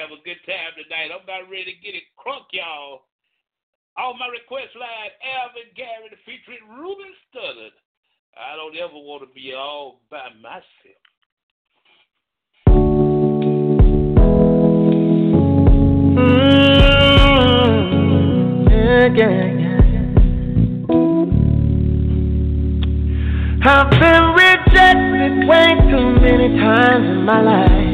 Have a good time tonight. I'm about ready to get it crunk, y'all. On my request line, Alvin Garrett featuring Ruben Studdard. I don't ever want to be all by myself. Mm, yeah, yeah, yeah. I've been rejected way too many times in my life.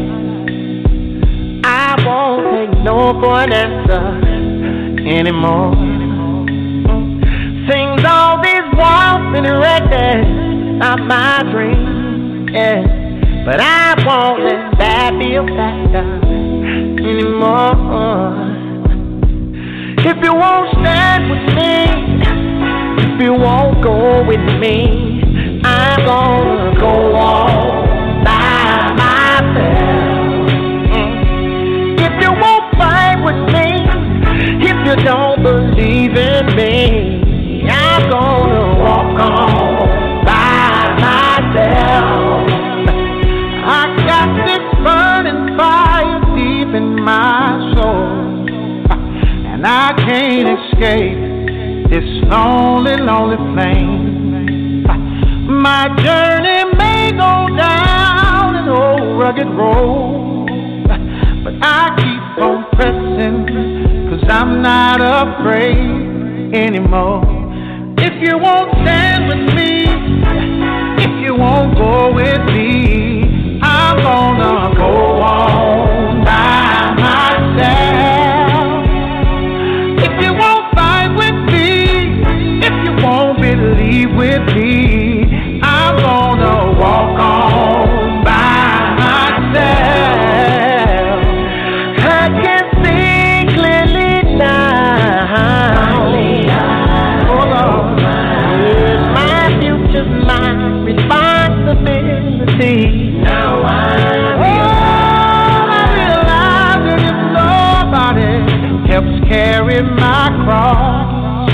I won't take no for an answer anymore. Sings all these walls been erected, not my dream, yeah. But I won't let that be a factor anymore. If you won't stand with me, if you won't go with me, I'm gonna go on you don't believe in me, I'm gonna walk on by myself. I got this burning fire deep in my soul, and I can't escape this lonely, lonely flame. My journey may go down an old rugged road, but I keep on pressing, cause I'm not afraid anymore. If you won't stand with me, if you won't go with me, I'm gonna go on by myself. If you won't fight with me, if you won't believe with me, carry my cross,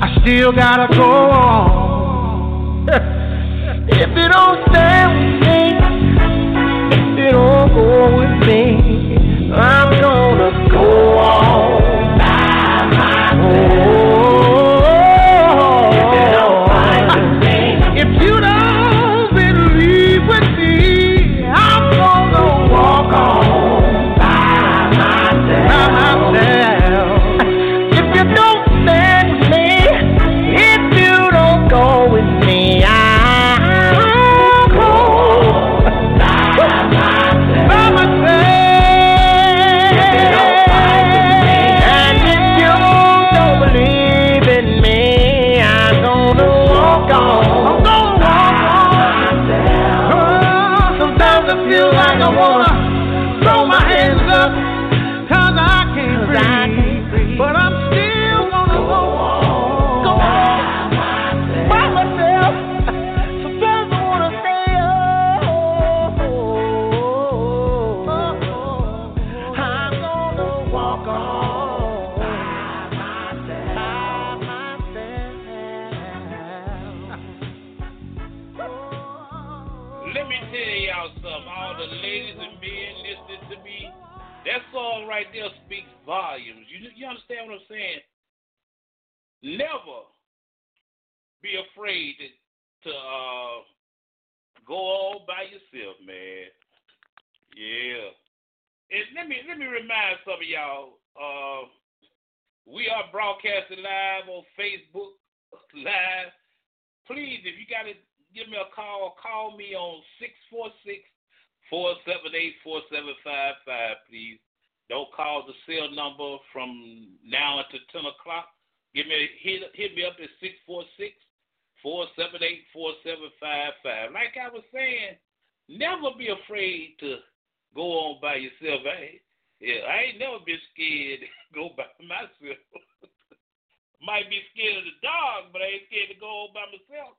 I still gotta go on. if you don't stand with me, if you don't go with me, I'm gonna go on by myself. me a call. Call me on 646 478 4755, please. Don't call the cell number from now until 10 o'clock. Give me hit, hit me up at 646 478 4755. Like I was saying, never be afraid to go on by yourself. I, yeah, I ain't never been scared to go by myself. Might be scared of the dog, but I ain't scared to go on by myself.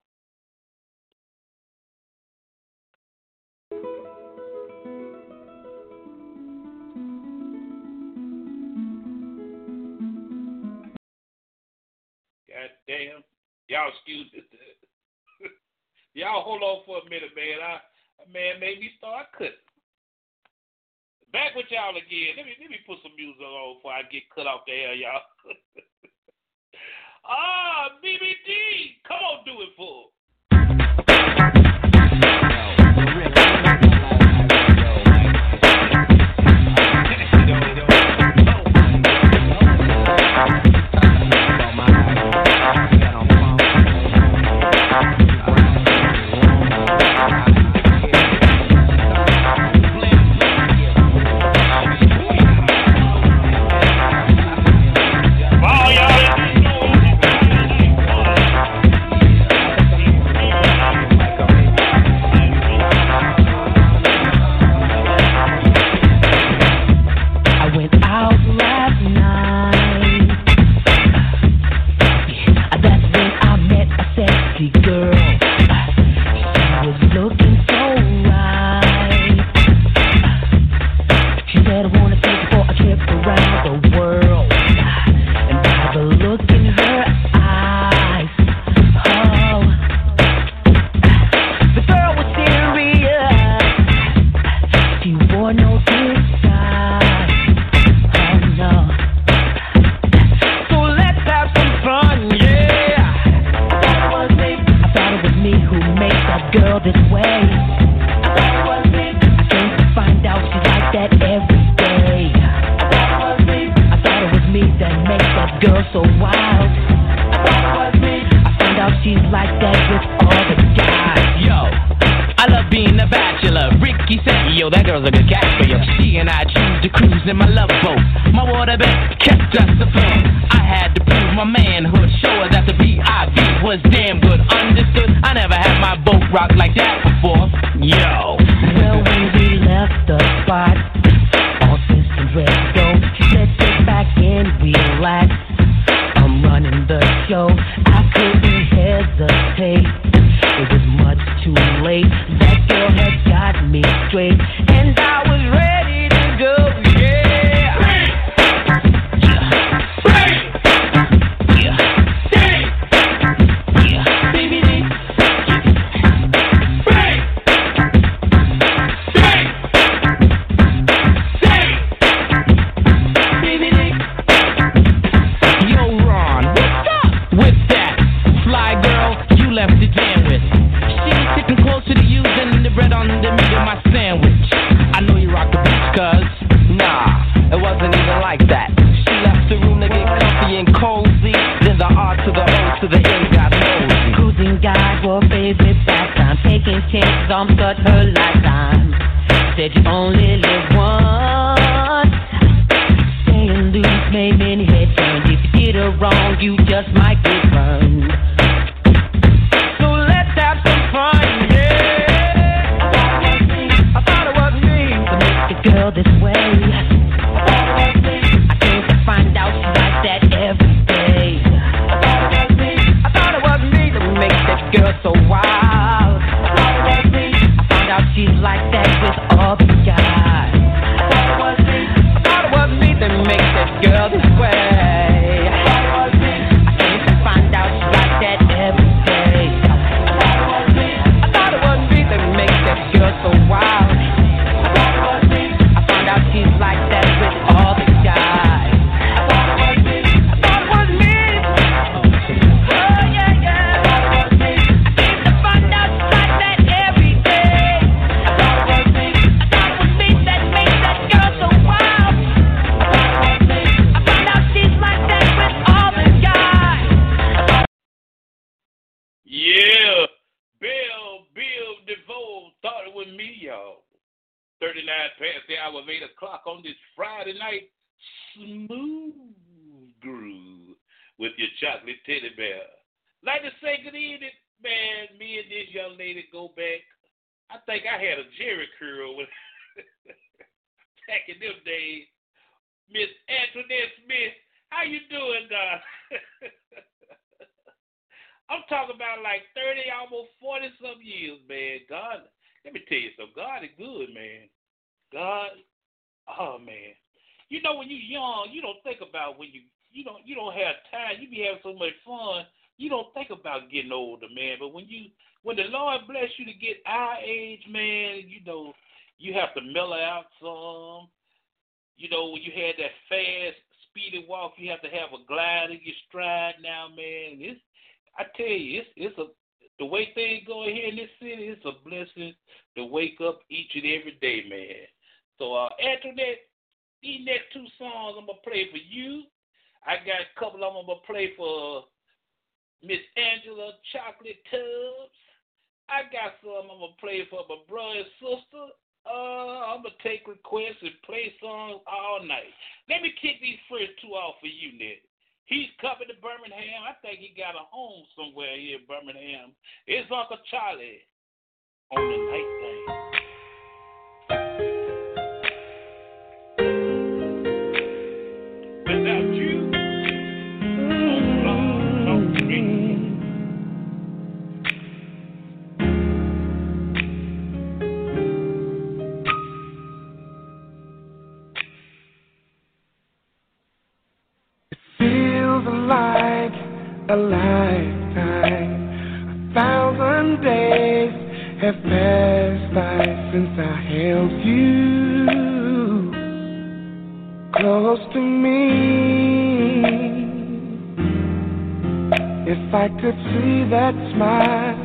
damn. Y'all excuse it. Y'all hold on for a minute, man. I man made me start cutting. Back with y'all again. Let me let me put some music on before I get cut off the air, y'all. ah, BBD, come on, do it for. 39 past the hour of 8 o'clock on this Friday night. Smooth groove with your chocolate teddy bear. Like to say good evening, man. Me and this young lady go back. I think I had a Jheri curl with back in them days. Miss Antoinette Smith, how you doing, God? I'm talking about like 30, almost 40 some years, man. God, let me tell you something. God is good, man. God, oh man. You know when you're young, you don't think about when you you don't you don't have time. You be having so much fun. You don't think about getting older, man. But when you when the Lord bless you to get our age, man, you know you have to mellow out some. You know when you had that fast, speedy walk, you have to have a glide in your stride now, man. It's I tell you, it's it's a the way things go here in this city, it's a blessing to wake up each and every day, man. So uh Antoinette, these next two songs I'm gonna play for you. I got a couple of them I'm gonna play for Miss Angela Chocolate Tubbs. I got some I'm gonna play for my brother and sister. Uh, I'm gonna take requests and play songs all night. Let me kick these first two off for you, Nick. He's coming to Birmingham. I think he got a home somewhere here in Birmingham. It's Uncle Charlie on the night thing. That smile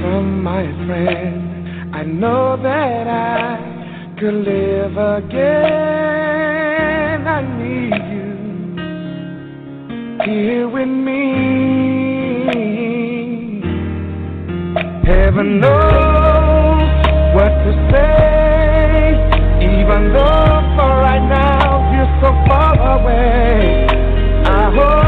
from my friend, I know that I could live again. I need you here with me. Heaven knows what to say, even though for right now you're so far away. I hope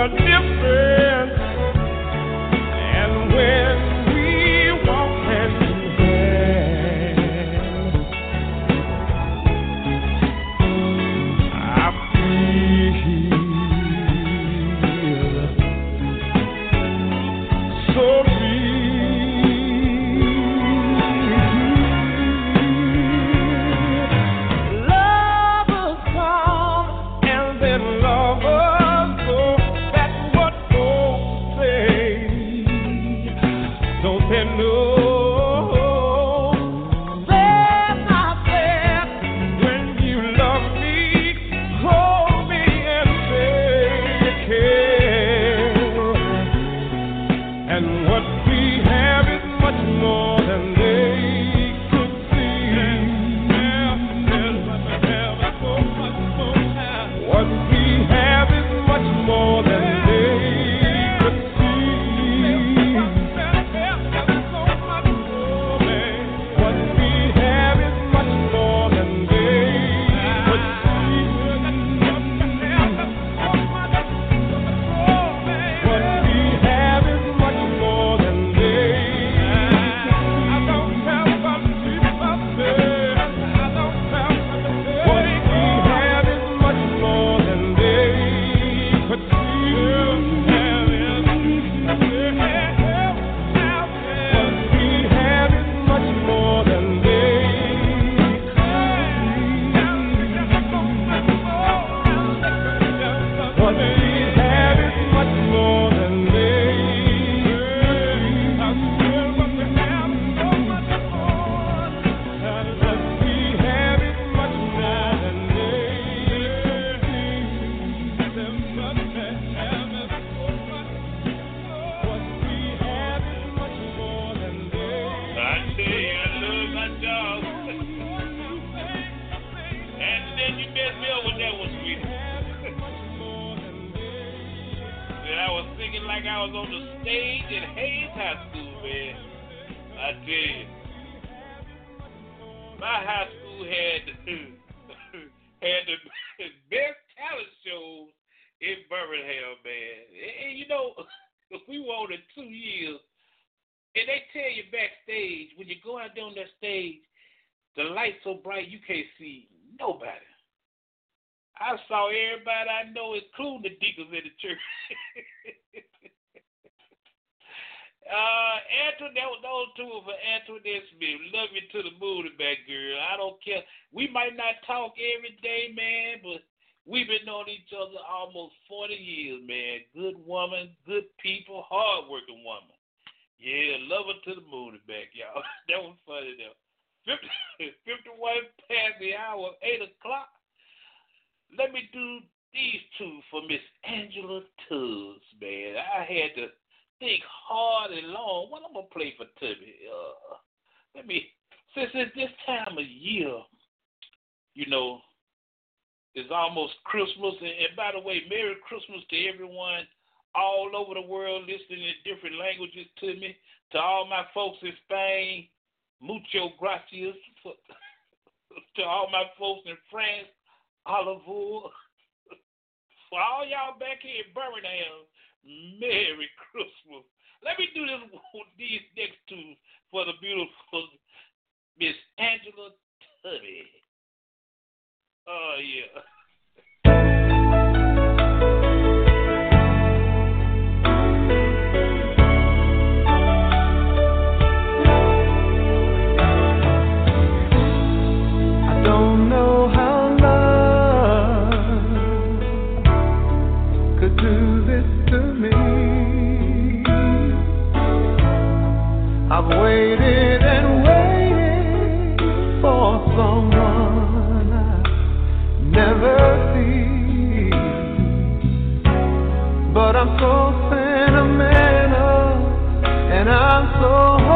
a different the way, Merry Christmas to everyone all over the world listening in different languages to me. To all my folks in Spain, mucho gracias. to all my folks in France, Olivour. For all y'all back here in Birmingham, Merry Christmas. Let me do this these next two for the beautiful Miss Angela Tutty. Oh yeah. But I'm so sentimental, and I'm so.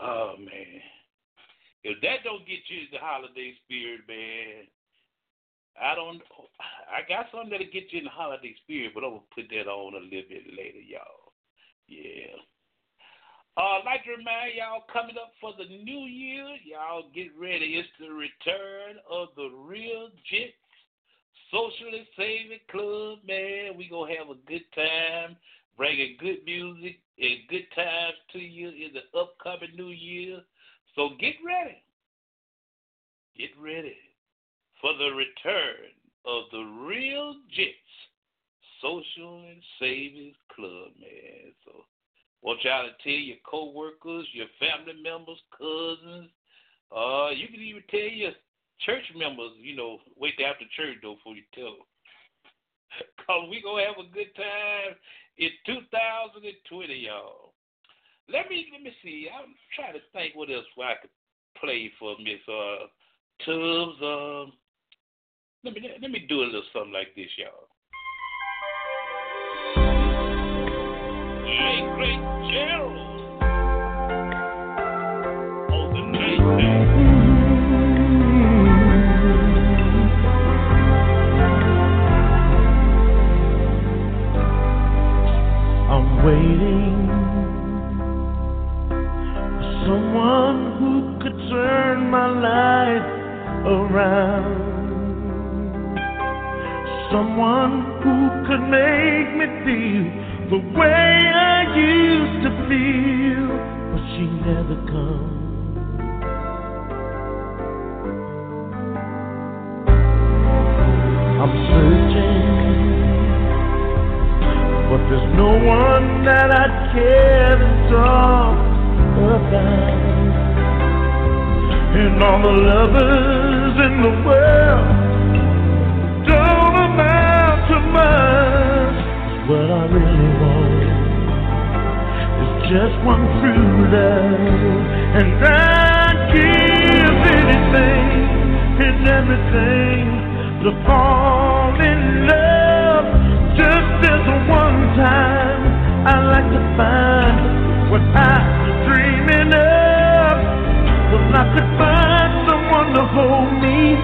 Oh, man. If that don't get you in the holiday spirit, man, I don't. I got something that'll get you in the holiday spirit, but I'm gonna put that on a little bit later, y'all. Yeah. Uh, I'd like to remind y'all coming up for the new year, y'all get ready. It's the return of the Real Jits Socially Saving Club, man. We gonna have a good time, bringing good music and good times to you in the upcoming new year. So get ready. Get ready for the return of the Real Jits Social and Savings Club, man. So want y'all to tell your co-workers, your family members, cousins. Uh, you can even tell your church members, you know, wait till after church though before you tell them. Cause we gonna have a good time in 2020, y'all. Let me let me see. I'm trying to think what else I could play for Miss uh, Tubbs. Um, let me let me do a little something like this, y'all. My life around. Someone who could make me feel the way I used to feel, but she never comes. I'm searching but there's no one that I care to talk about. And all the lovers in the world don't amount to much. What I really want is just one true love, and I'd give anything and everything to fall in love. Just as one time, I like to find what I I could find someone to hold me,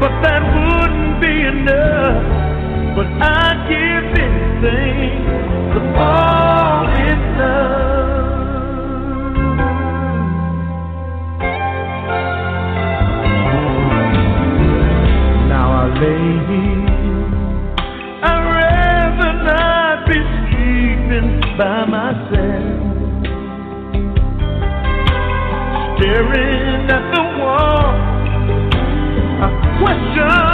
but that wouldn't be enough. But I'd give anything to fall in love. Now I lay here I'd rather not be sleeping by myself, staring at the wall. I question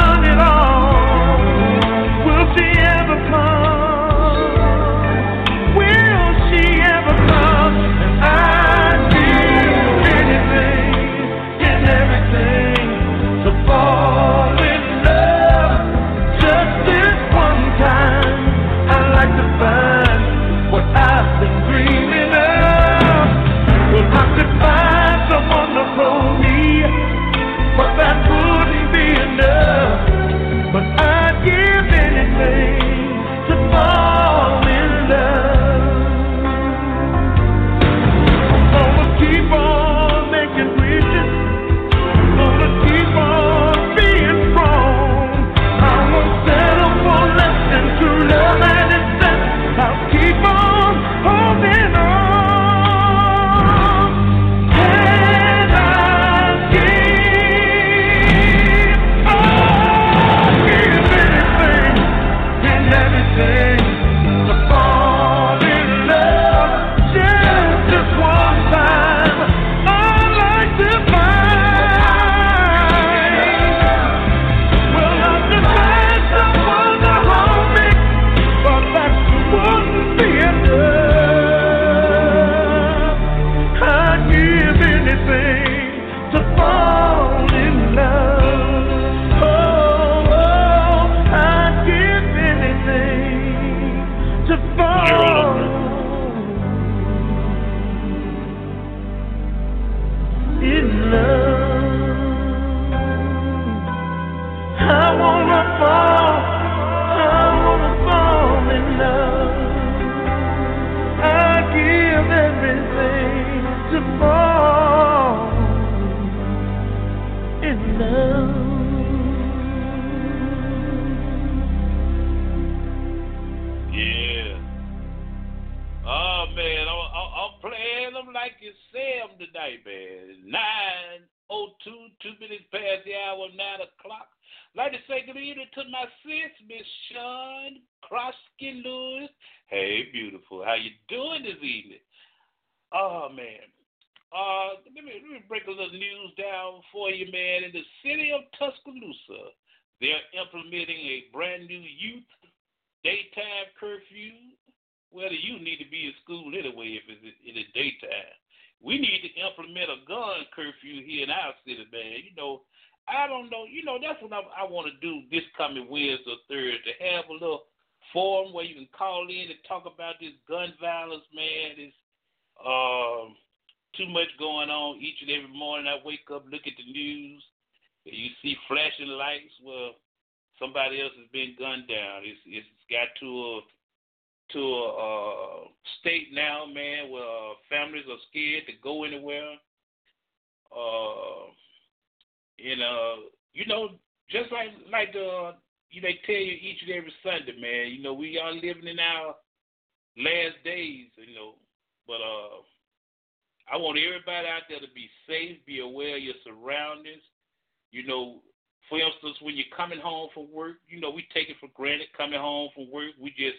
from work, you know, we take it for granted coming home from work. We just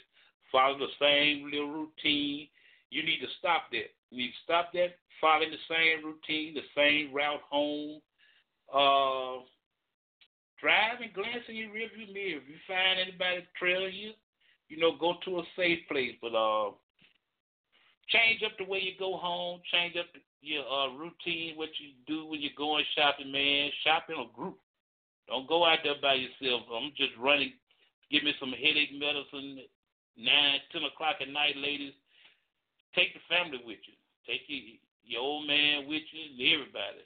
follow the same little routine. You need to stop that. You need to stop that, following the same routine, the same route home. Uh, drive and glance in your rearview mirror. If you find anybody trailing you, you know, go to a safe place. But uh, change up the way you go home. Change up your uh, routine, what you do when you're going shopping, man. Shop in a group. Don't go out there by yourself. I'm just running. Give me some headache medicine. Nine, ten o'clock at night, ladies. Take the family with you. Take your your old man with you and everybody.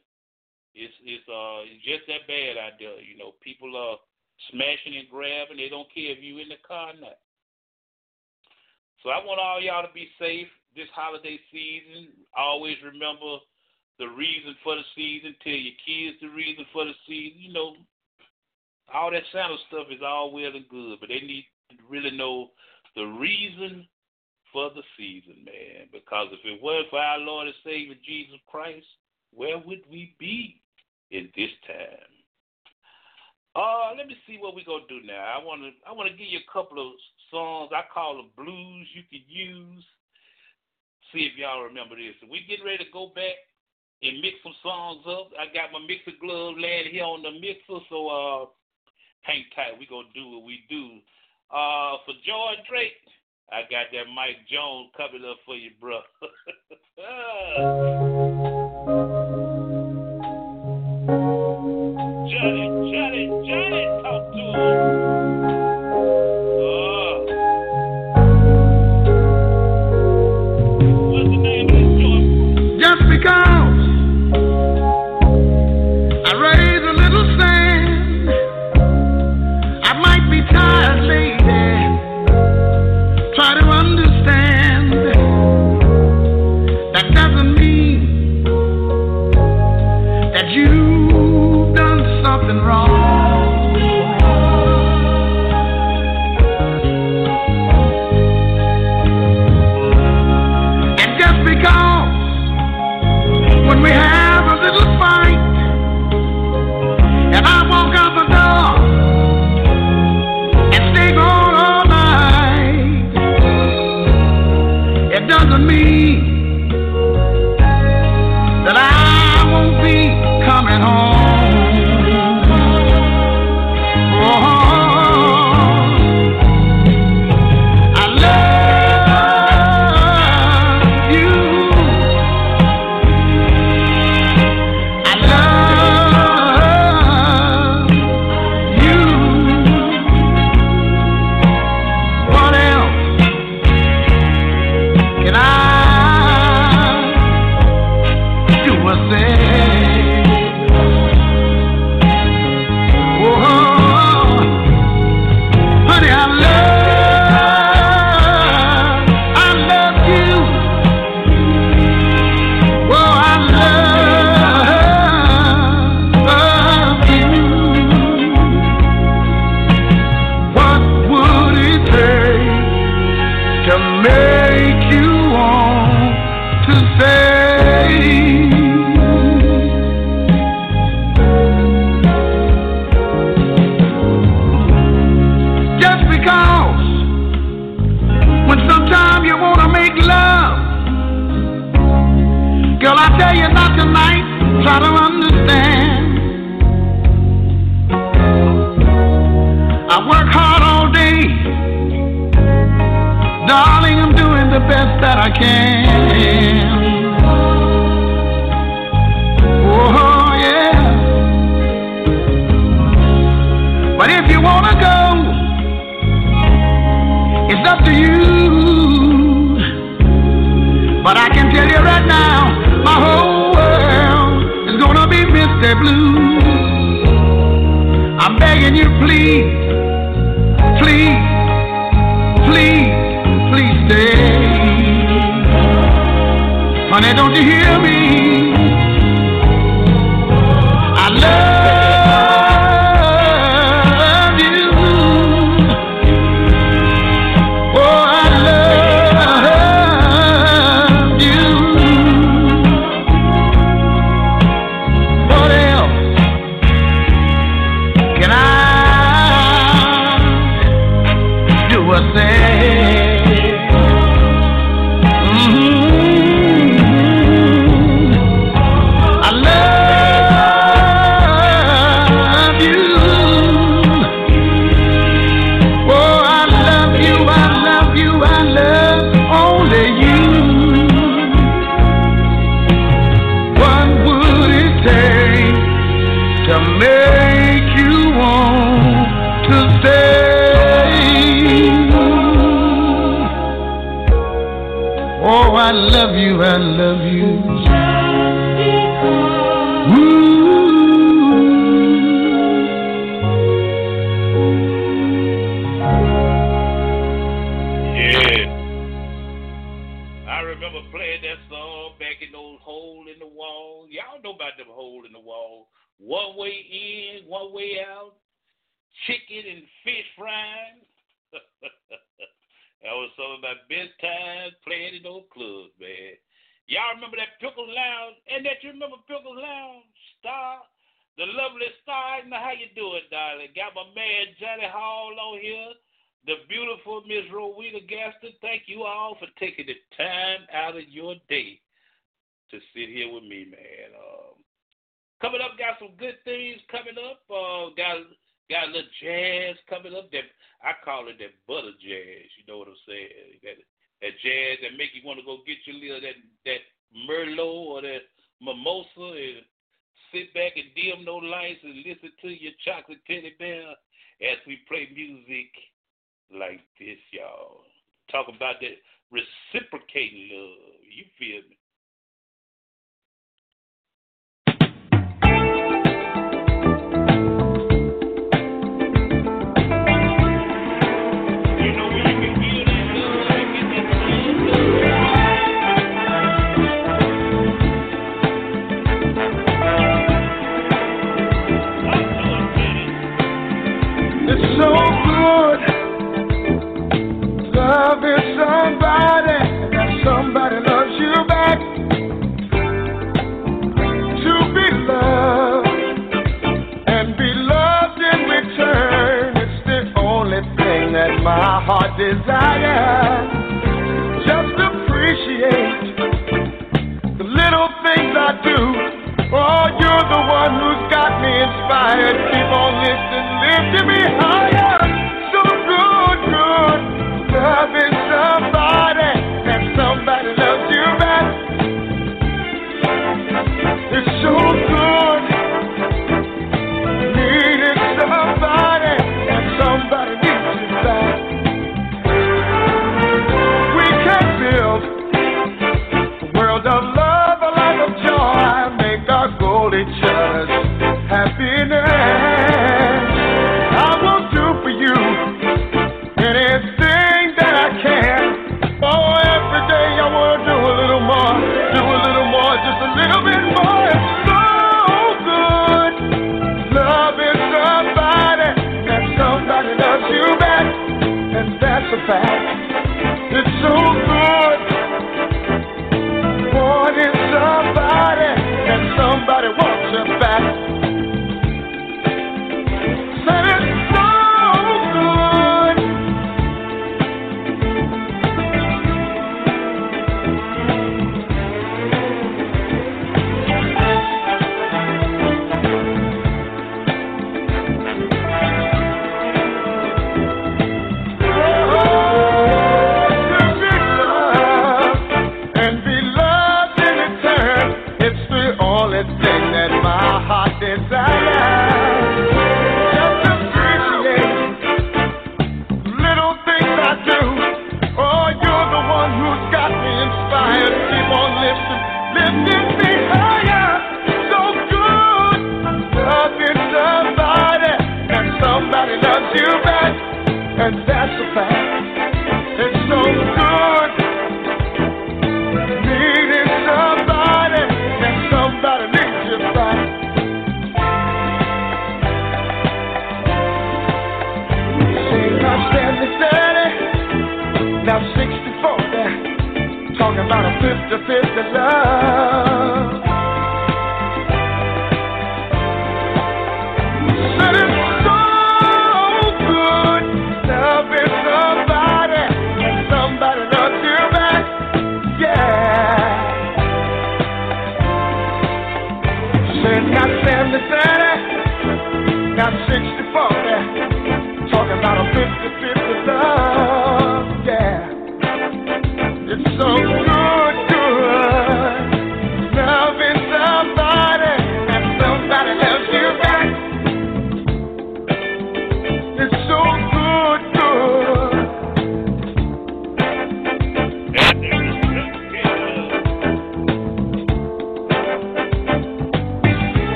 It's it's uh it's just that bad out there. You know, people are smashing and grabbing. They don't care if you in the car or not. So I want all y'all to be safe this holiday season. Always remember the reason for the season. Tell your kids the reason for the season. You know, all that Santa stuff is all well and good, but they need to really know the reason for the season, man. Because if it weren't for our Lord and Savior Jesus Christ, where would we be in this time? Uh, let me see what we're gonna do now. I wanna I wanna give you a couple of songs I call them blues you could use. See if y'all remember this. We getting ready to go back and mix some songs up. I got my mixer glove laying here on the mixer, so uh hang tight. We gonna do what we do. Uh for George Drake, I got that Mike Jones covered up for you, bro. Johnny, Johnny, Johnny, talk to him.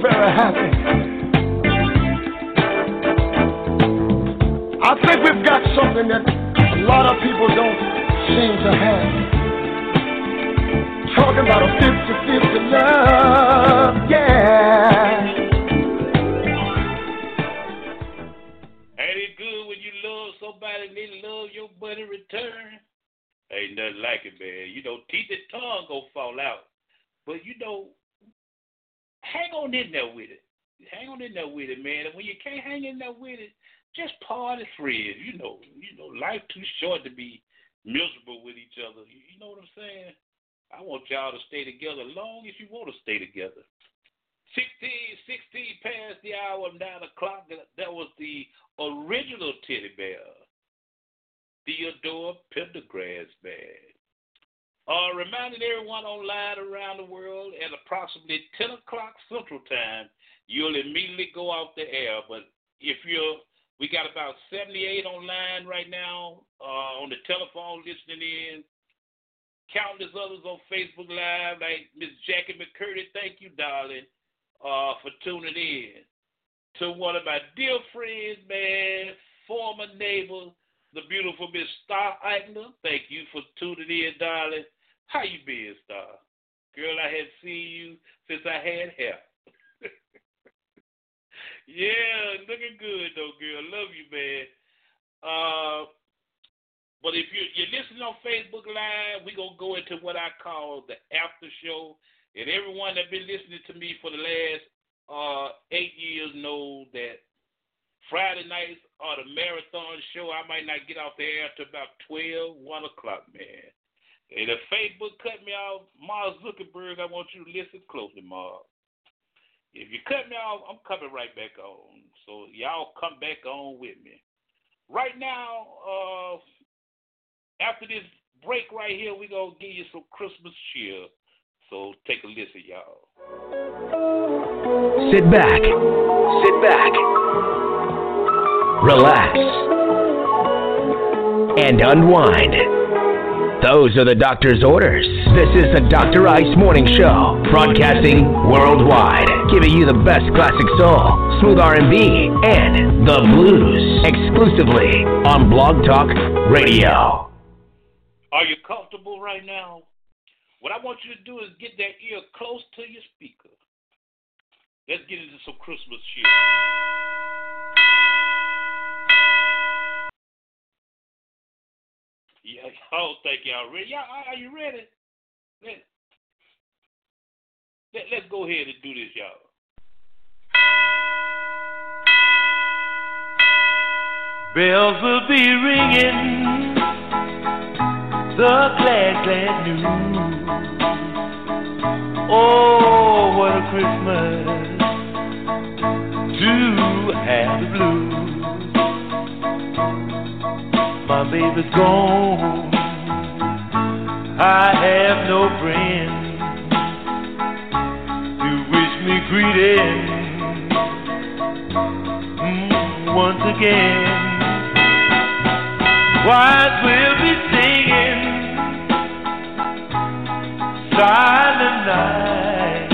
Very happy. I think we've got something that a lot of people don't seem to have. Talking about a 50-50 love, yeah. Ain't it good when you love somebody and they love your buddy return? Ain't nothing like it, man. You know, teeth and tongue gonna fall out. But you know, hang on in there with it. Hang on in there with it, man. And when you can't hang in there with it, just party friends. You know, you know, life too short to be miserable with each other. You, know what I'm saying? I want y'all to stay together long as you want to stay together. 16, 16 past the hour of 9 o'clock. That was the original teddy bear, Theodore Pendergrass Band. Uh, reminding everyone online around the world at approximately 10 o'clock Central Time, you'll immediately go off the air. But if you're, we got about 78 online right now uh, on the telephone listening in. Countless others on Facebook Live, like Miss Jackie McCurdy. Thank you, darling, uh, for tuning in. To one of my dear friends, man, former neighbor, the beautiful Miss Star Eichner. Thank you for tuning in, darling. How you been, Star? Girl, I had seen you since I had hair. yeah, looking good though, girl. Love you, man. Uh, but if you're, you're listening on Facebook Live, we're to go into what I call the after show. And everyone that's been listening to me for the last uh, eight years know that Friday nights are the marathon show. I might not get off the air about 12, 1 o'clock, man. And if Facebook cut me off, Mark Zuckerberg, I want you to listen closely, Mark. If you cut me off, I'm coming right back on. So y'all come back on with me. Right now, uh, after this break right here, we're going to give you some Christmas cheer. So take a listen, y'all. Sit back. Sit back. Relax. And unwind. Those are the doctor's orders. This is the Dr. Ice Morning Show, broadcasting worldwide, giving you the best classic soul, smooth R&B, and the blues, exclusively on Blog Talk Radio. Are you comfortable right now? What I want you to do is get that ear close to your speaker. Let's get into some Christmas cheer. Yeah, I don't y'all ready. Y'all, are you ready? Let, Let, let's go ahead and do this, y'all. Bells will be ringing the glad, glad news. Oh, what a Christmas to have the blues. My baby's gone. I have no friends to wish me greeting mm, once again. Wise will be singing silent night,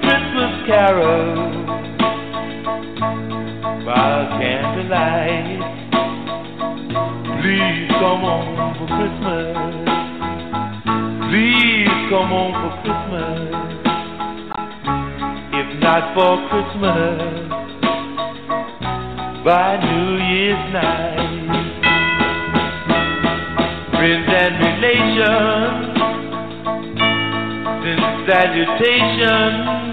Christmas carols by candlelight. Please come on for Christmas. Please come on for Christmas. If not for Christmas, by New Year's night. Friends and relations, send salutations.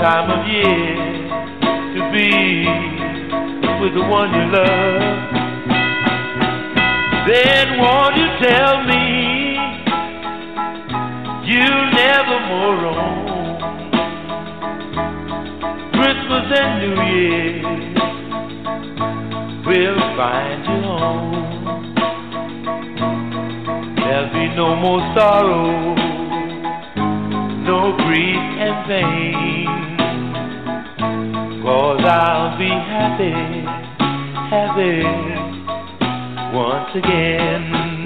Time of year to be with the one you love. Then won't you tell me you'll never more roam? Christmas and New Year will find you home. There'll be no more sorrow, no grief and pain. Cause I'll be happy, happy once again.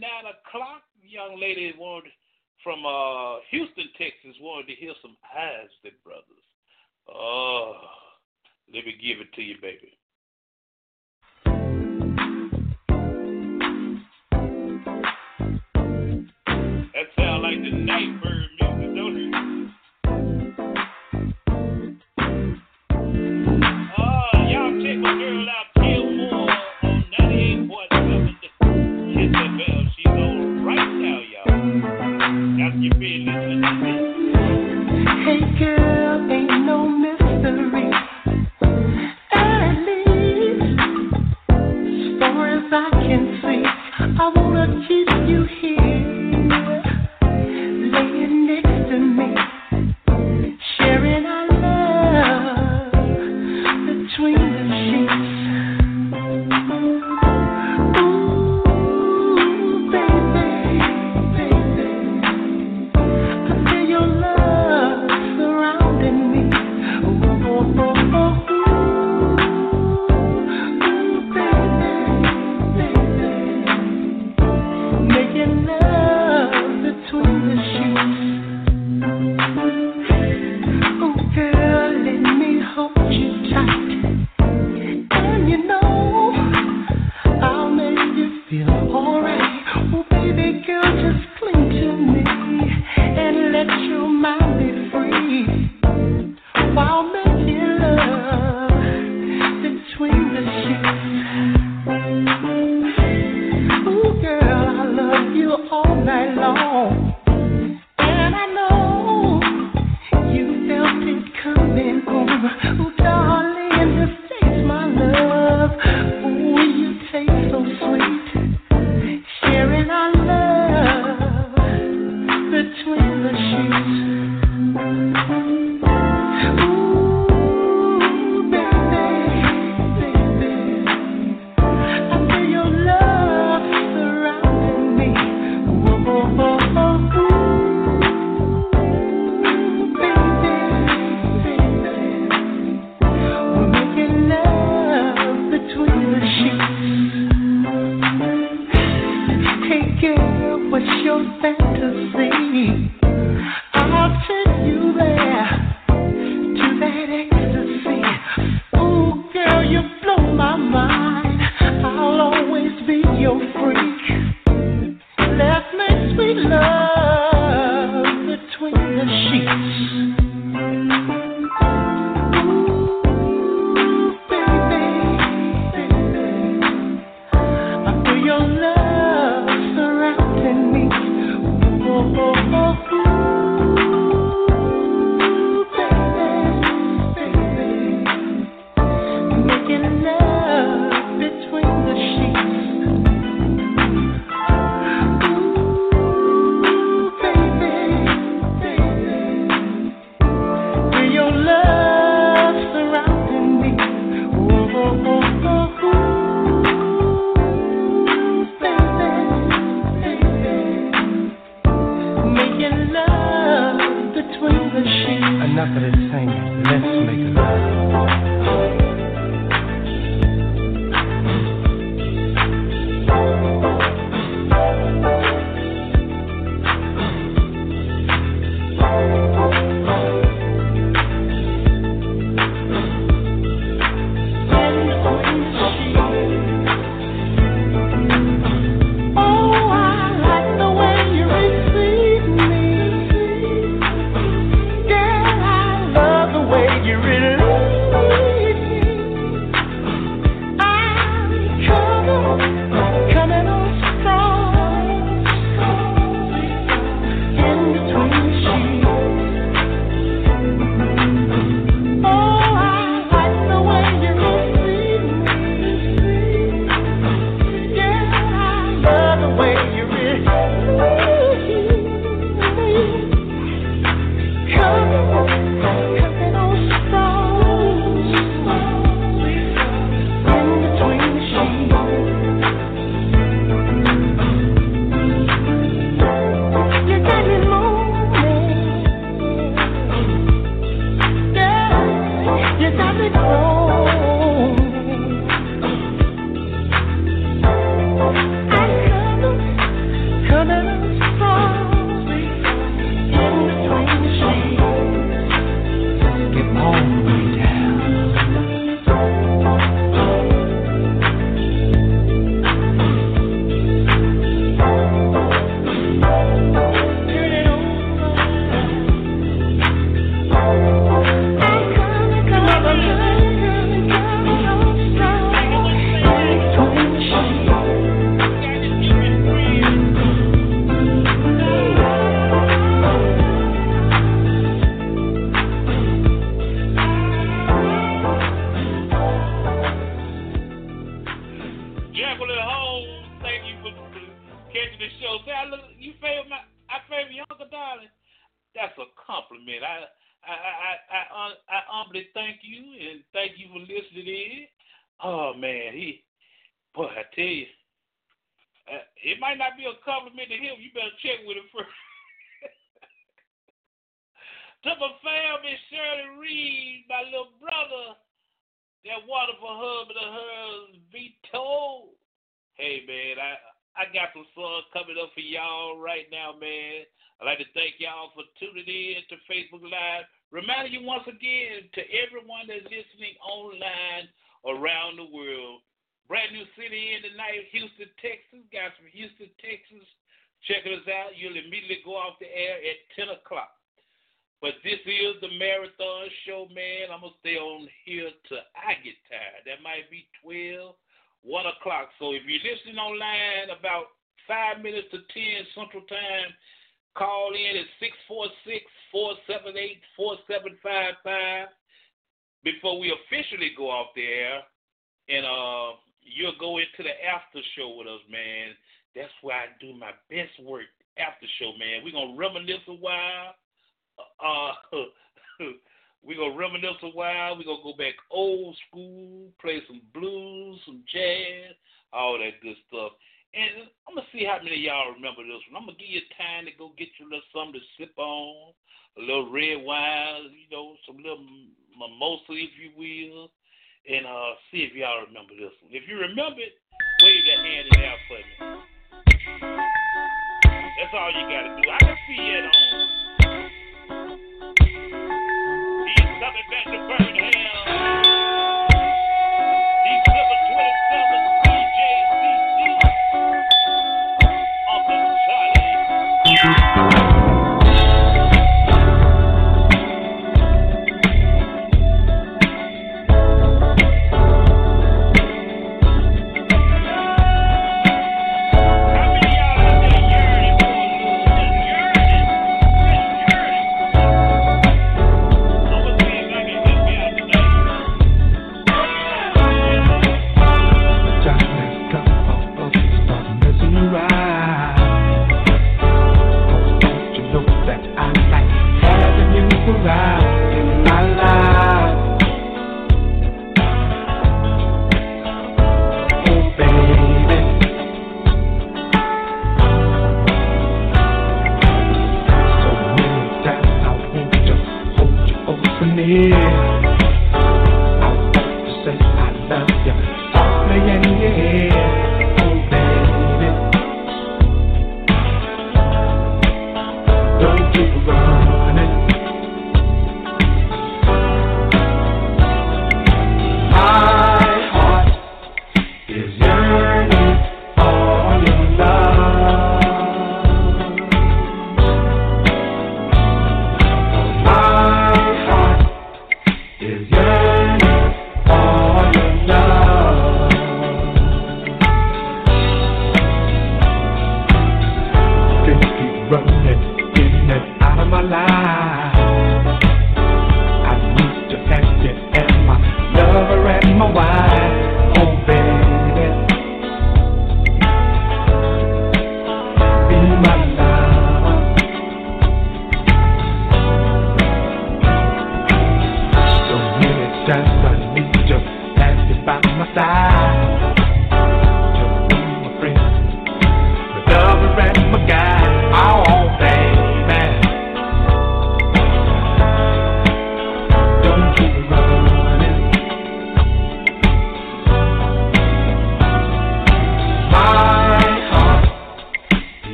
nine o'clock, young lady wanted from uh, Houston, Texas, wanted to hear some Isley brothers. Oh, let me give it to you, baby. That sound like the night.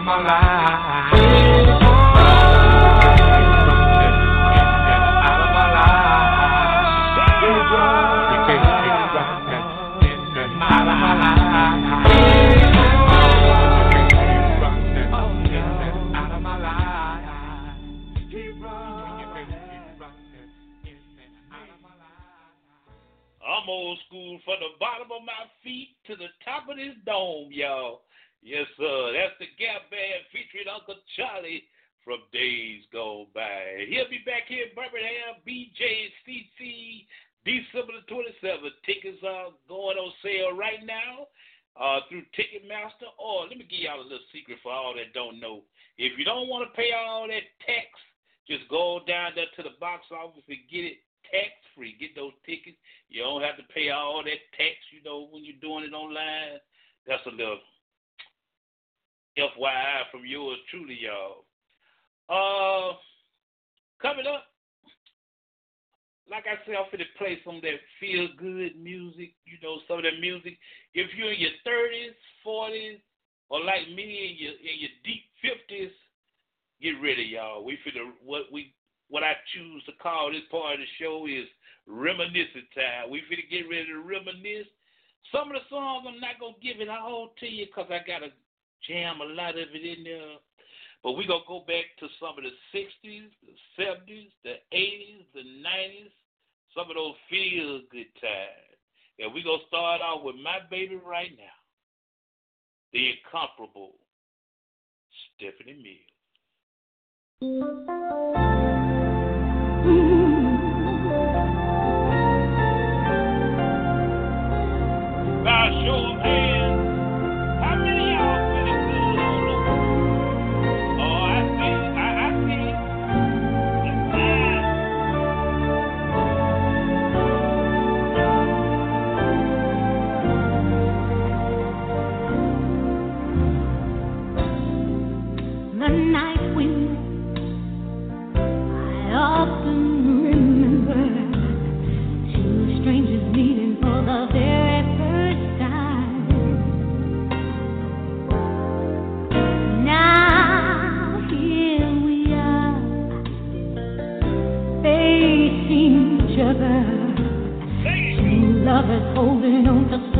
Of my life. I'm old school from the bottom of my feet to the top of this dome, y'all. Yes, sir. That's the Gap Band featuring Uncle Charlie from days gone by. He'll be back here in Birmingham, BJCC, December the 27th. Tickets are going on sale right now uh, through Ticketmaster. Or let me give y'all a little secret for all that don't know. If you don't want to pay all that tax, just go down there to the box office and get it tax free. Get those tickets. You don't have to pay all that tax, you know, when you're doing it online. That's a little FYI from yours truly, y'all. Uh, coming up, like I said, I'm finna play some of that feel good music, you know, some of that music. If you're in your 30s, 40s, or like me in your in your deep 50s, get ready, y'all. We finna what we what I choose to call this part of the show is reminiscent time. We finna get ready to reminisce. Some of the songs I'm not gonna give it all to you because I gotta jam a lot of it in there. But we're gonna go back to some of the '60s, the '70s, the '80s, the '90s, some of those feel good times. And we're gonna start off with my baby right now, the incomparable Stephanie Mills.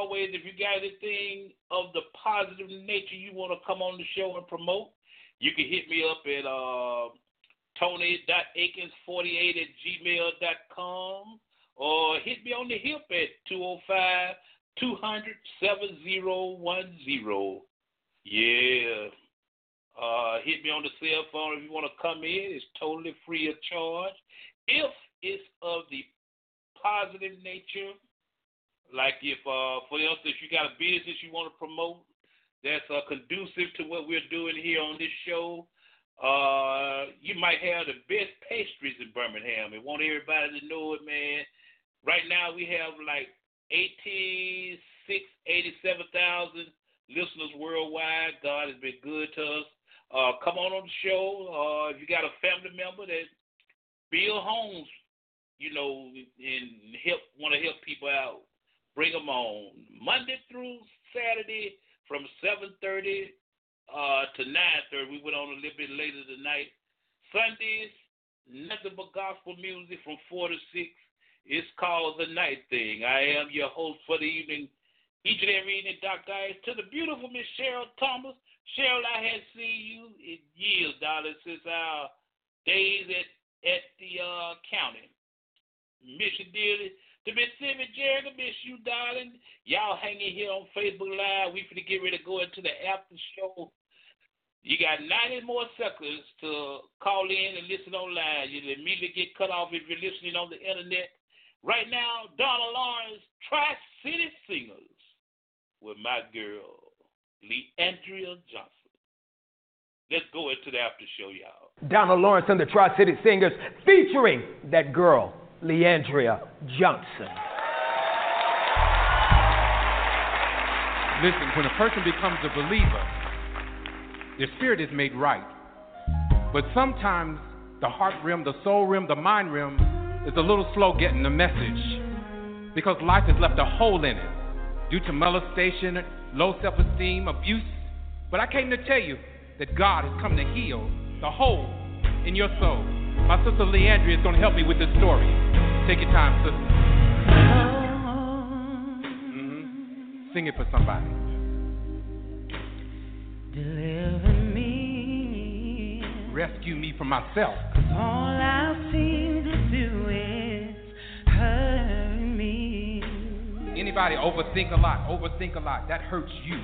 always, if you got anything of the positive nature you want to come on the show and promote, you can hit me up at uh, Tony.Akins48 at gmail.com or hit me on the hip at 205 200 7010. Yeah. Uh, hit me on the cell phone if you want to come in. It's totally free of charge. If it's of the positive nature, like if, uh, for instance, you got a business you want to promote that's uh, conducive to what we're doing here on this show, uh, you might have the best pastries in Birmingham and want everybody to know it, man. Right now we have like 86, 87,000 listeners worldwide. God has been good to us. Uh, come on on the show. Uh, if you got a family member that build homes, you know, and help want to help people out, bring them on Monday through Saturday from 7:30 uh, to 9:30. We went on a little bit later tonight. Sundays, nothing but gospel music from four to six. It's called the Night Thing. I am your host for the evening, each and every evening, Dr. Ice. To the beautiful Miss Cheryl Thomas. Cheryl, I had seen you in years, darling, since our days at at the uh, county. Miss you dearly. To Mississippi Jerry, I miss you, darling. Y'all hanging here on Facebook Live. We finna get ready to go into the after show. You got 90 more seconds to call in and listen online. You'll immediately get cut off if you're listening on the internet. Right now, Donald Lawrence, Tri City Singers, with my girl, Leandria Johnson. Let's go into the after show, y'all. Donald Lawrence and the Tri City Singers featuring that girl, Leandria Johnson. Listen, when a person becomes a believer, their spirit is made right. But sometimes the heart rim, the soul rim, the mind rim is a little slow getting the message because life has left a hole in it due to molestation, low self esteem, abuse. But I came to tell you that God has come to heal the hole in your soul. My sister Leandria is going to help me with this story. Take your time, sister. Mhm. Sing it for somebody. Deliver me. Rescue me from myself. All I seem to do is hurt me. Anybody overthink a lot, overthink a lot. That hurts you.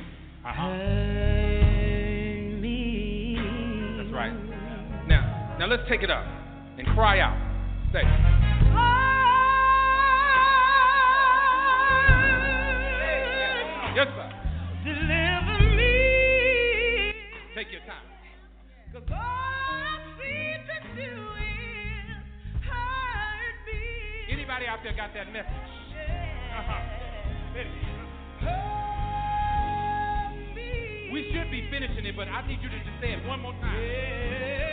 Uh-huh. Hurt me. That's right. Now, now let's take it up and cry out. Say, yes, sir. Deliver me. Take your time. Cause all I seem to do is hurt me. Anybody out there got that message? Uh-huh. We should be finishing it, but I need you to just say it one more time. Deliver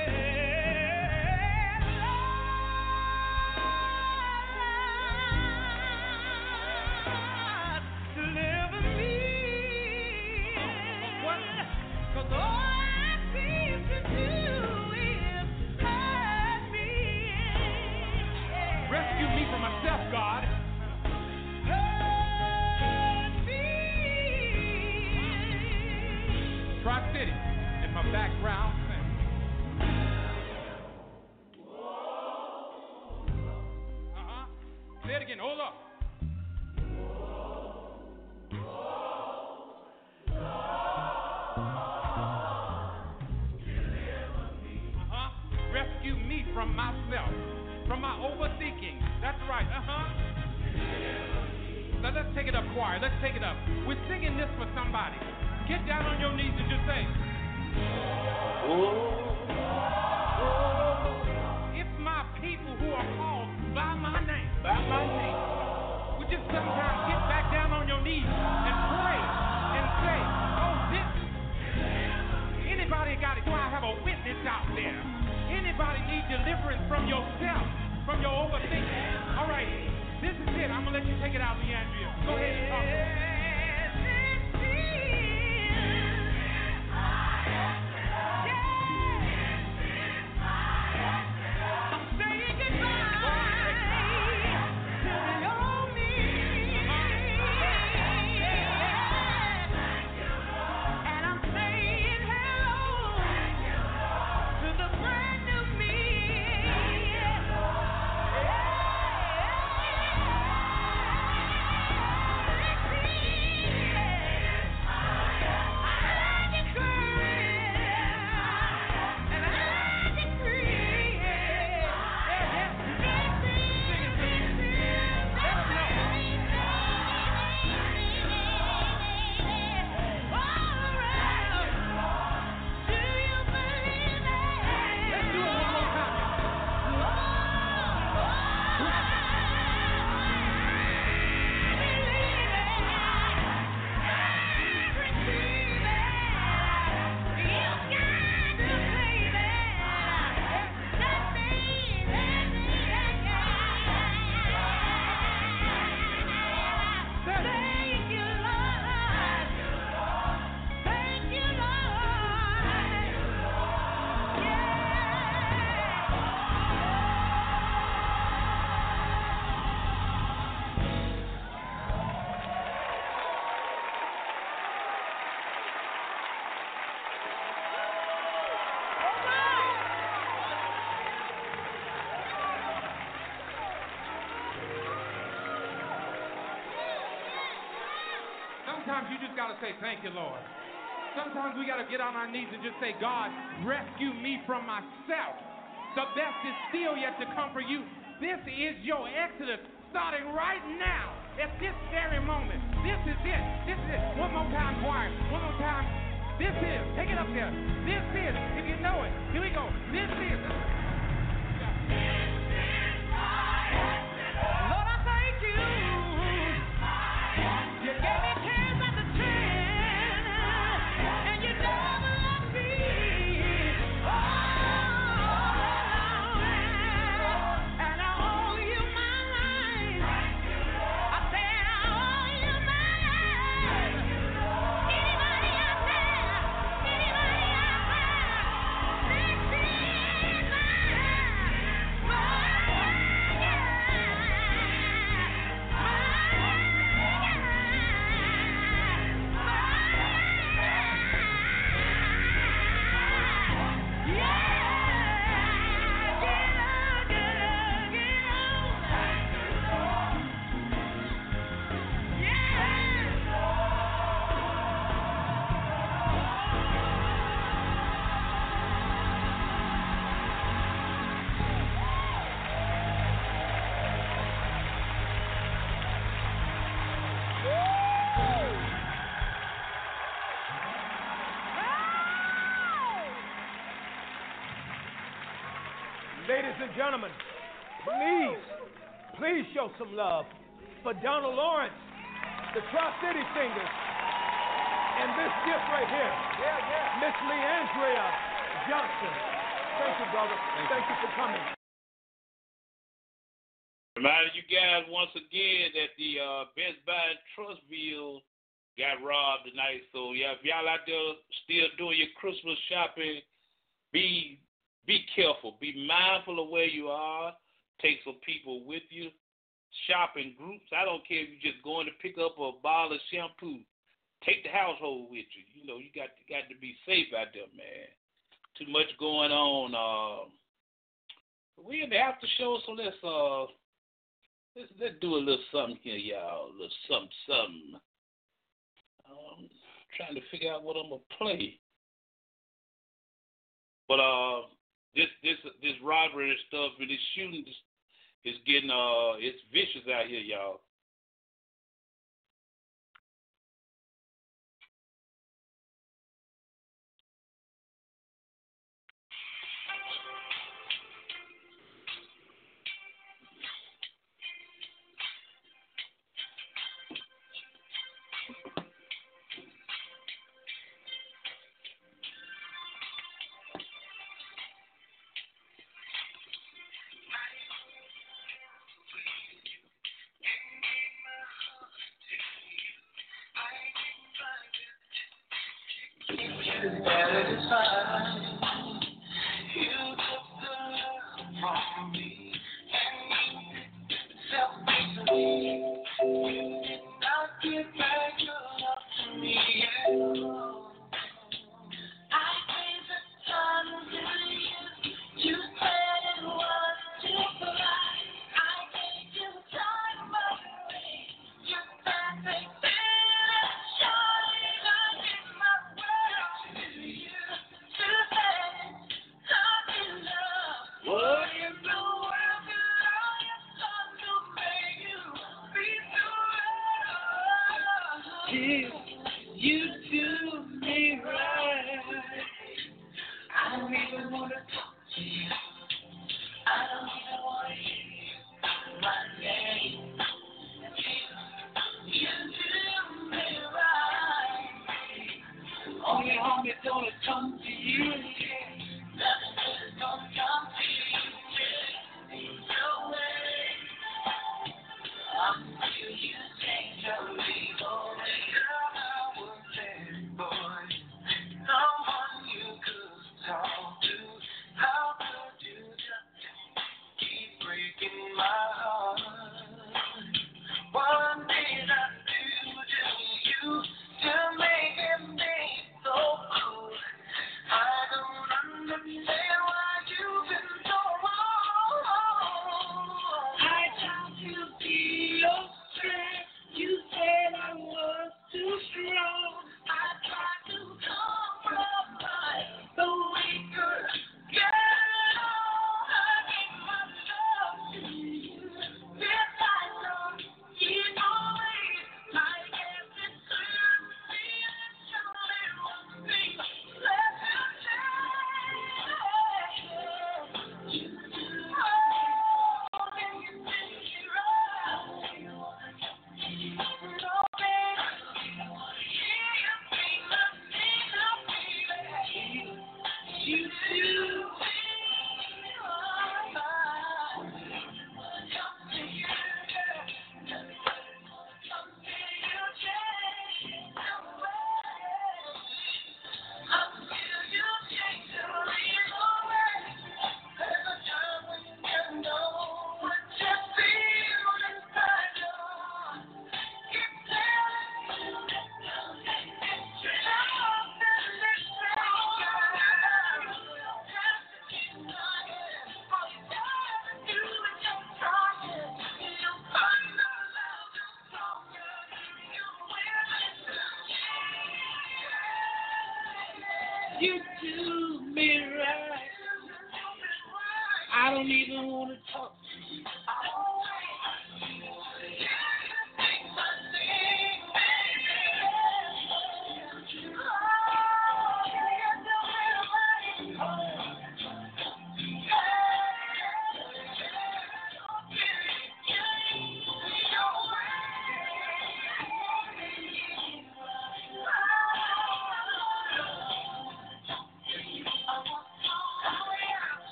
have a witness out there? Anybody need deliverance from yourself, from your overthinking? All right, this is it. I'm gonna let you take it out, Leandria. Go ahead and talk. Say, Thank you, Lord. Sometimes we got to get on our knees and just say, God, rescue me from myself. The best is still yet to come for you. This is your exodus starting right now at this very moment. This is it. This is it. One more time, choir. One more time. This is. Take it up there. This is. If you know it. Here we go. This is. And gentlemen, please, please show some love for Donald Lawrence, the Tri City Singers, and this gift right here, Miss Leandria Johnson. Thank you, brother. Thank you for coming. Reminding you guys once again that the uh, Best Buy in Trussville got robbed tonight. So yeah, if y'all out there still doing your Christmas shopping, be be careful. Be mindful of where you are. Take some people with you. shopping groups. I don't care if you're just going to pick up a bottle of shampoo. Take the household with you. You know, you got got to be safe out there, man. Too much going on. Uh, we in the after show, so let's uh let's let's do a little something here, y'all. A little something, something. Um, trying to figure out what I'm gonna play. But uh, this this this robbery and stuff and this shooting is, is getting uh it's vicious out here, y'all.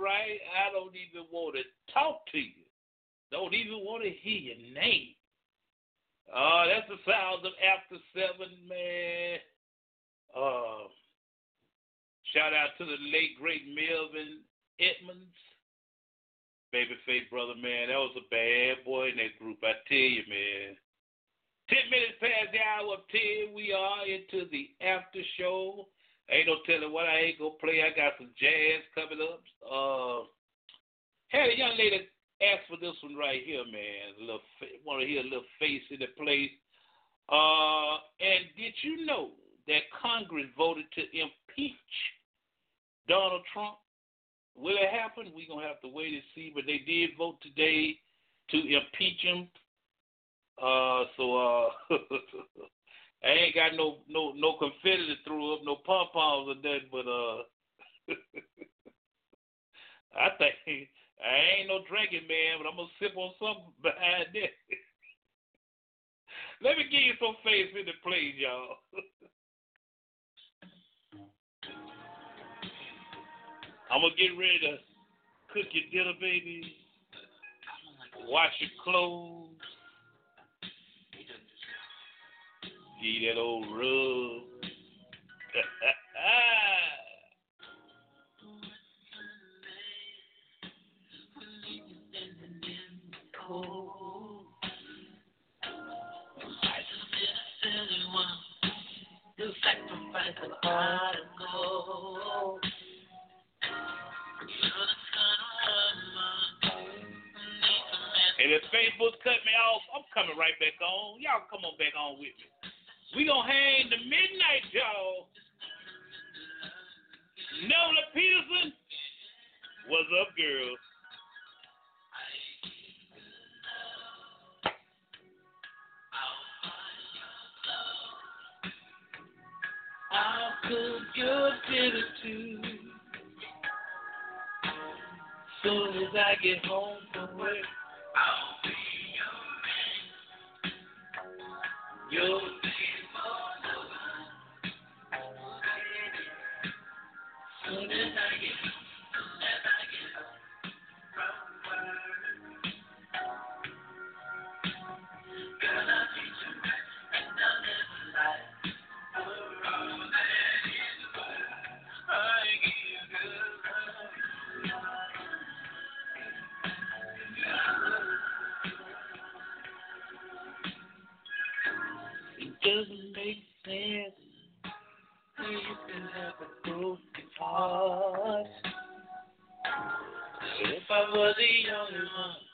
Right, I don't even want to talk to you. Don't even want to hear your name. Uh, that's the sounds of after seven, man. Uh, Shout out to the late great Melvin Edmonds. Babyface brother, man, that was a bad boy in that group. I tell you, man. Ten minutes past the hour of ten, we are into the after show. Ain't no telling what I ain't gonna play. I got some jazz coming up. Uh, had a young lady ask for this one right here, man. A little want to hear a little face in the place. Uh, and did you know that Congress voted to impeach Donald Trump? Will it happen? We're gonna have to wait and see. But they did vote today to impeach him. Uh, so uh, I ain't got no no no confetti to throw up, no pom poms or nothing. But uh, I think I ain't no drinking man, but I'm gonna sip on something behind that. Let me give you some face in the place, y'all. I'm gonna get ready to cook your dinner, baby. Wash your clothes. Give that old rub. And if Facebook cut me off, I'm coming right back on. Y'all come on back on with me. We gonna hang the midnight, y'all. Nola Peterson, what's up, girl? I'll cook your dinner too. Soon as I get home from work, I'll be your man. Your Good If I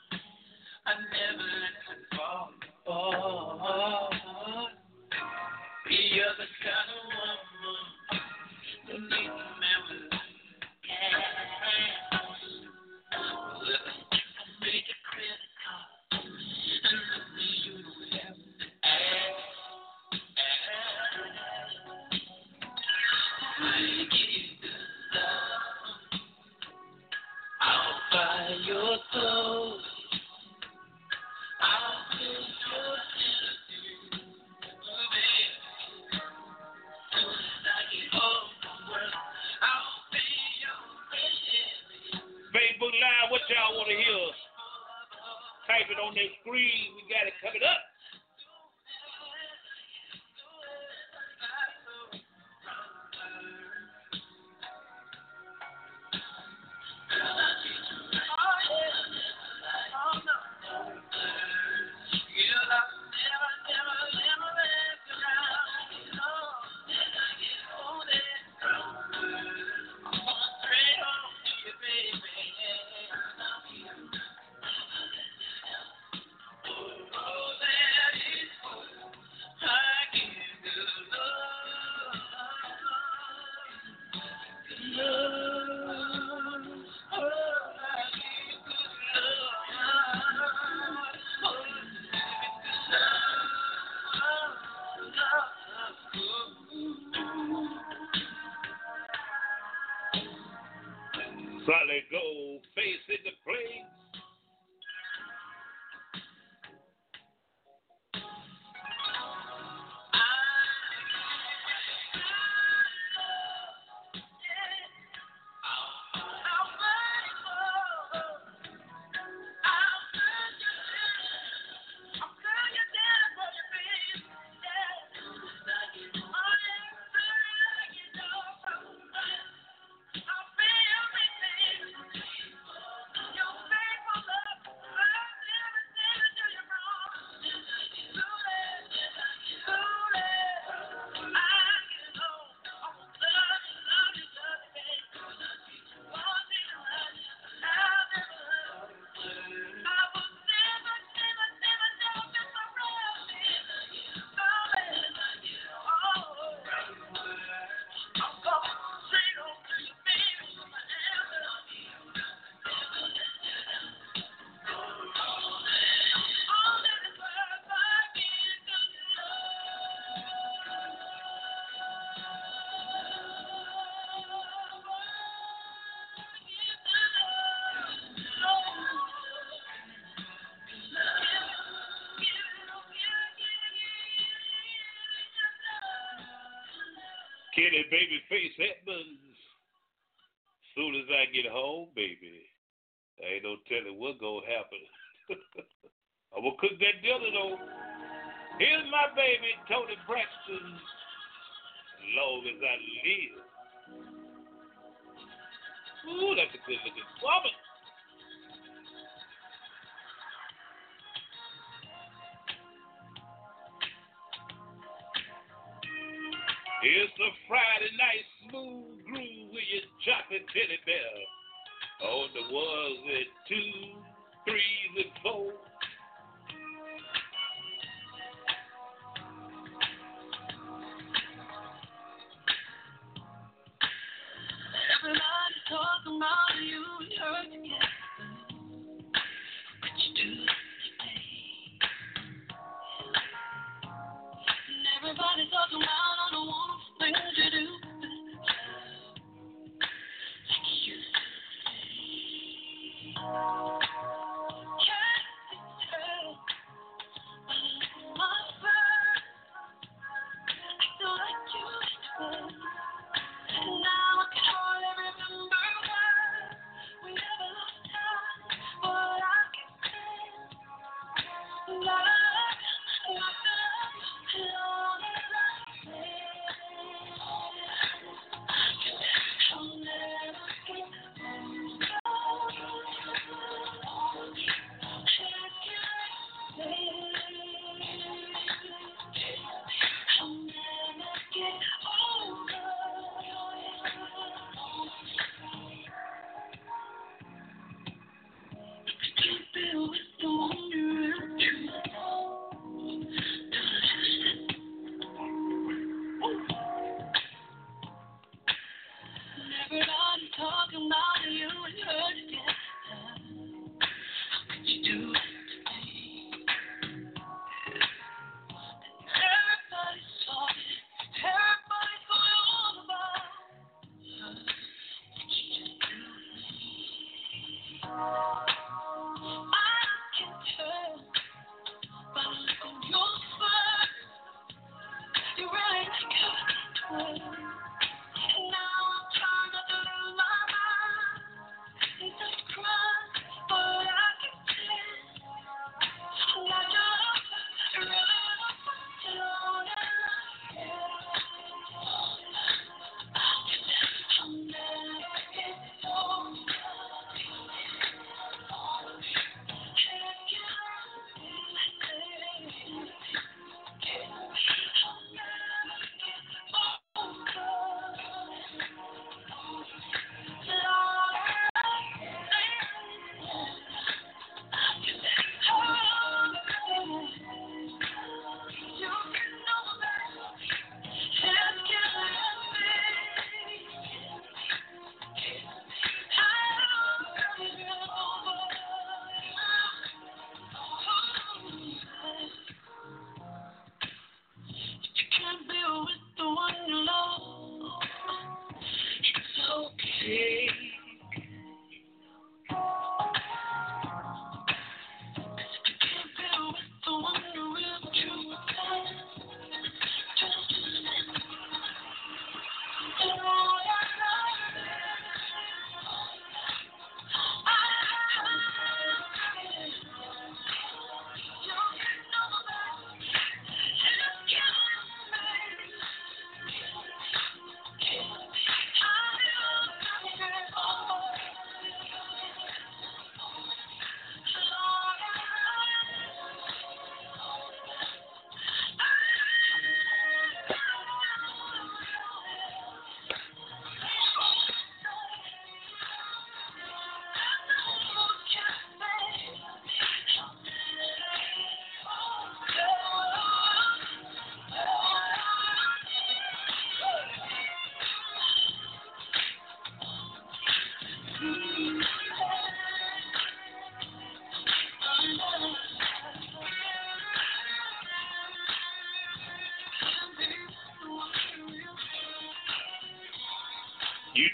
Kitty baby face happens. Soon as I get home, baby, I ain't no telling what gonna happen. I will cook that dinner though. Here's my baby, Toni Braxton. As long as I live. Ooh, that's a good looking woman.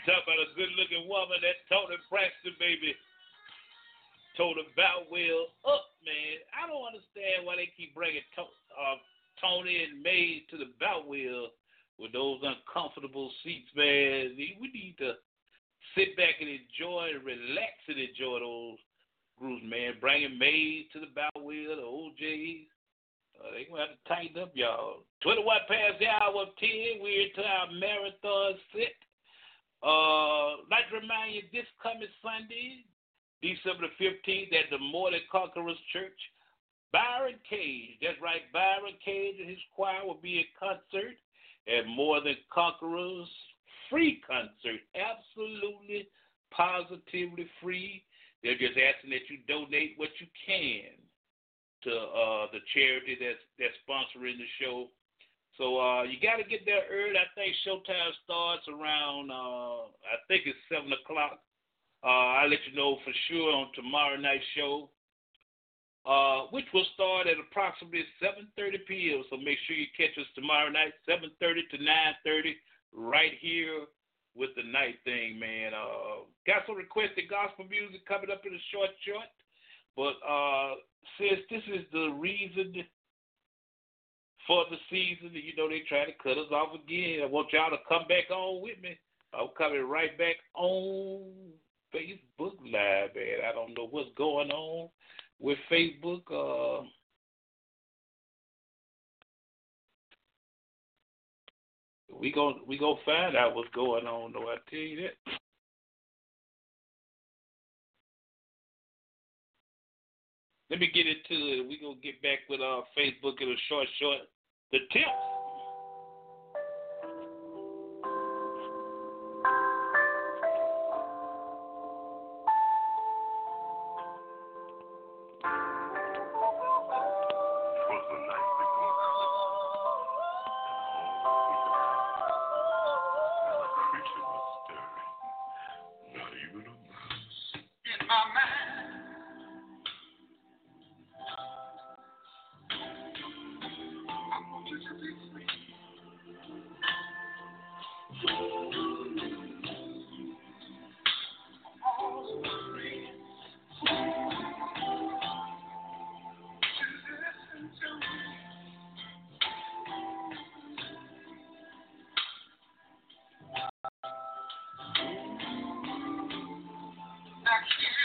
talk about a good looking woman that Toni Braxton, baby, told him about well up, man. I don't understand why they keep bringing to- uh, Tony and May to the Boutwell with those uncomfortable seats, man. We need to sit back and enjoy relax and enjoy those groups, man. Bringing May to the Boutwell, the O'Jays. Uh, they gonna have to tighten up, y'all. 21 past the hour of 10, we're into our marathon remind you, this coming Sunday, December the 15th, at the More Than Conquerors Church, Byron Cage, that's right, Byron Cage and his choir will be in concert at More Than Conquerors free concert. Absolutely, positively free. They're just asking that you donate what you can to uh, the charity that's that's sponsoring the show. So uh, you got to get there early. I think showtime starts around uh, think it's seven o'clock. Uh, I'll let you know for sure on tomorrow night's show, uh, which will start at approximately 7:30 p.m. So make sure you catch us tomorrow night, 7:30 to 9:30, right here with the night thing, man. Uh, got some requested gospel music coming up in a short short, but uh, since this is the reason for the season, you know they try to cut us off again. I want y'all to come back on with me. I'm coming right back on Facebook Live, man. I don't know what's going on with Facebook. Uh, we gon' we gonna find out what's going on, though. I tell you that. Let me get into it. We gonna get back with uh Facebook in a short, short. The tips. Yeah.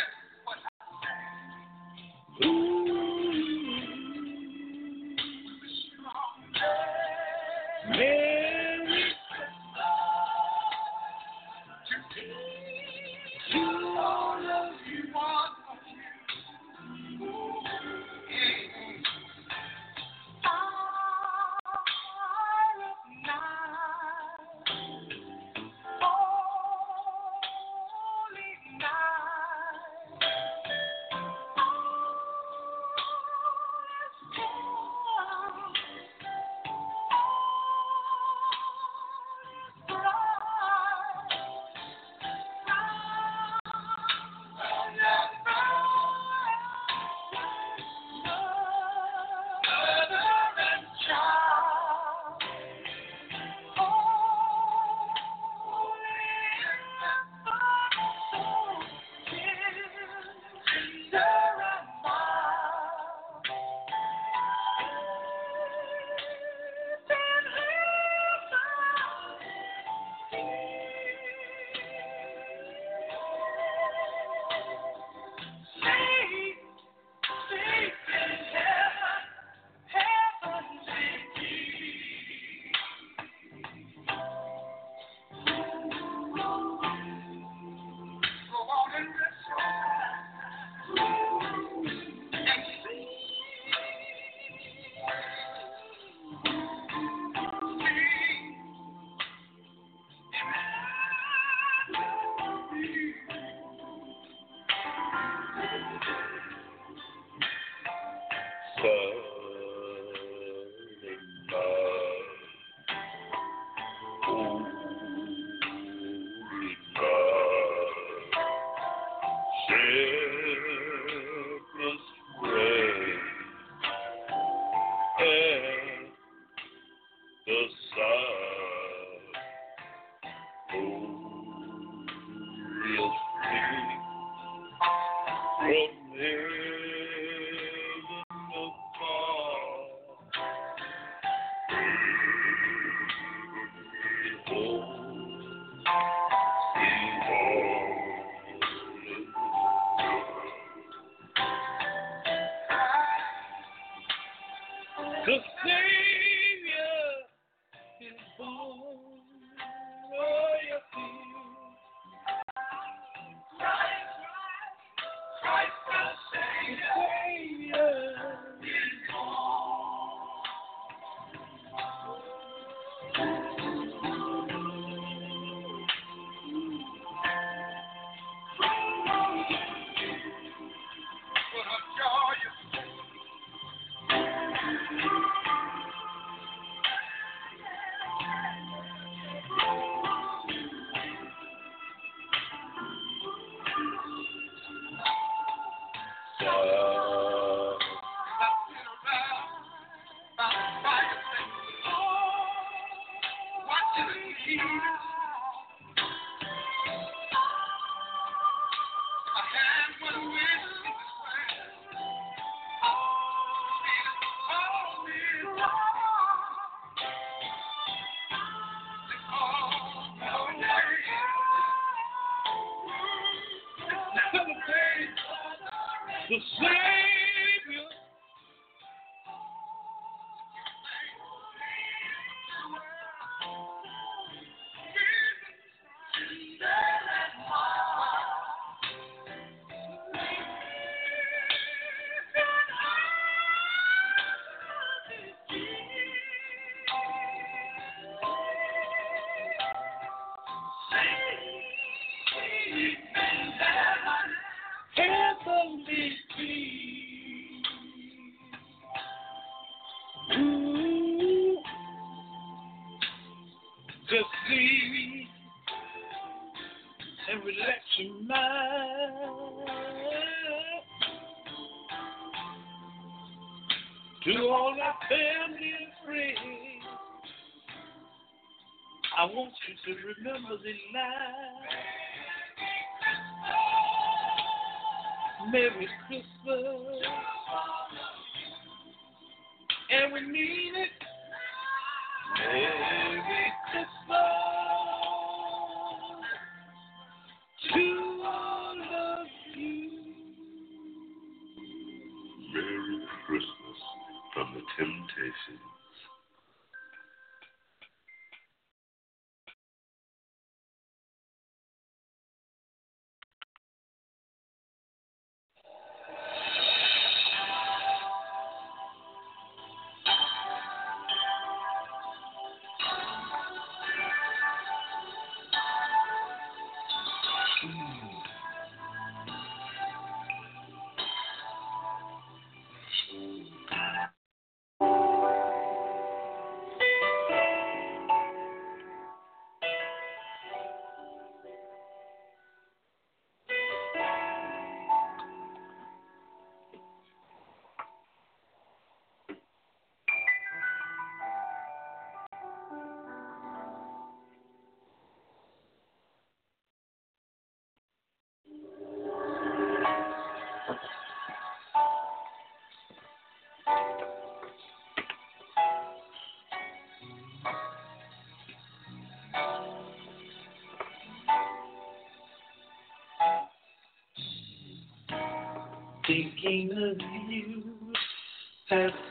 To all our family and friends, I want you to remember the line. Merry Christmas. And we mean it. Merry Christmas the Thinking of you, that's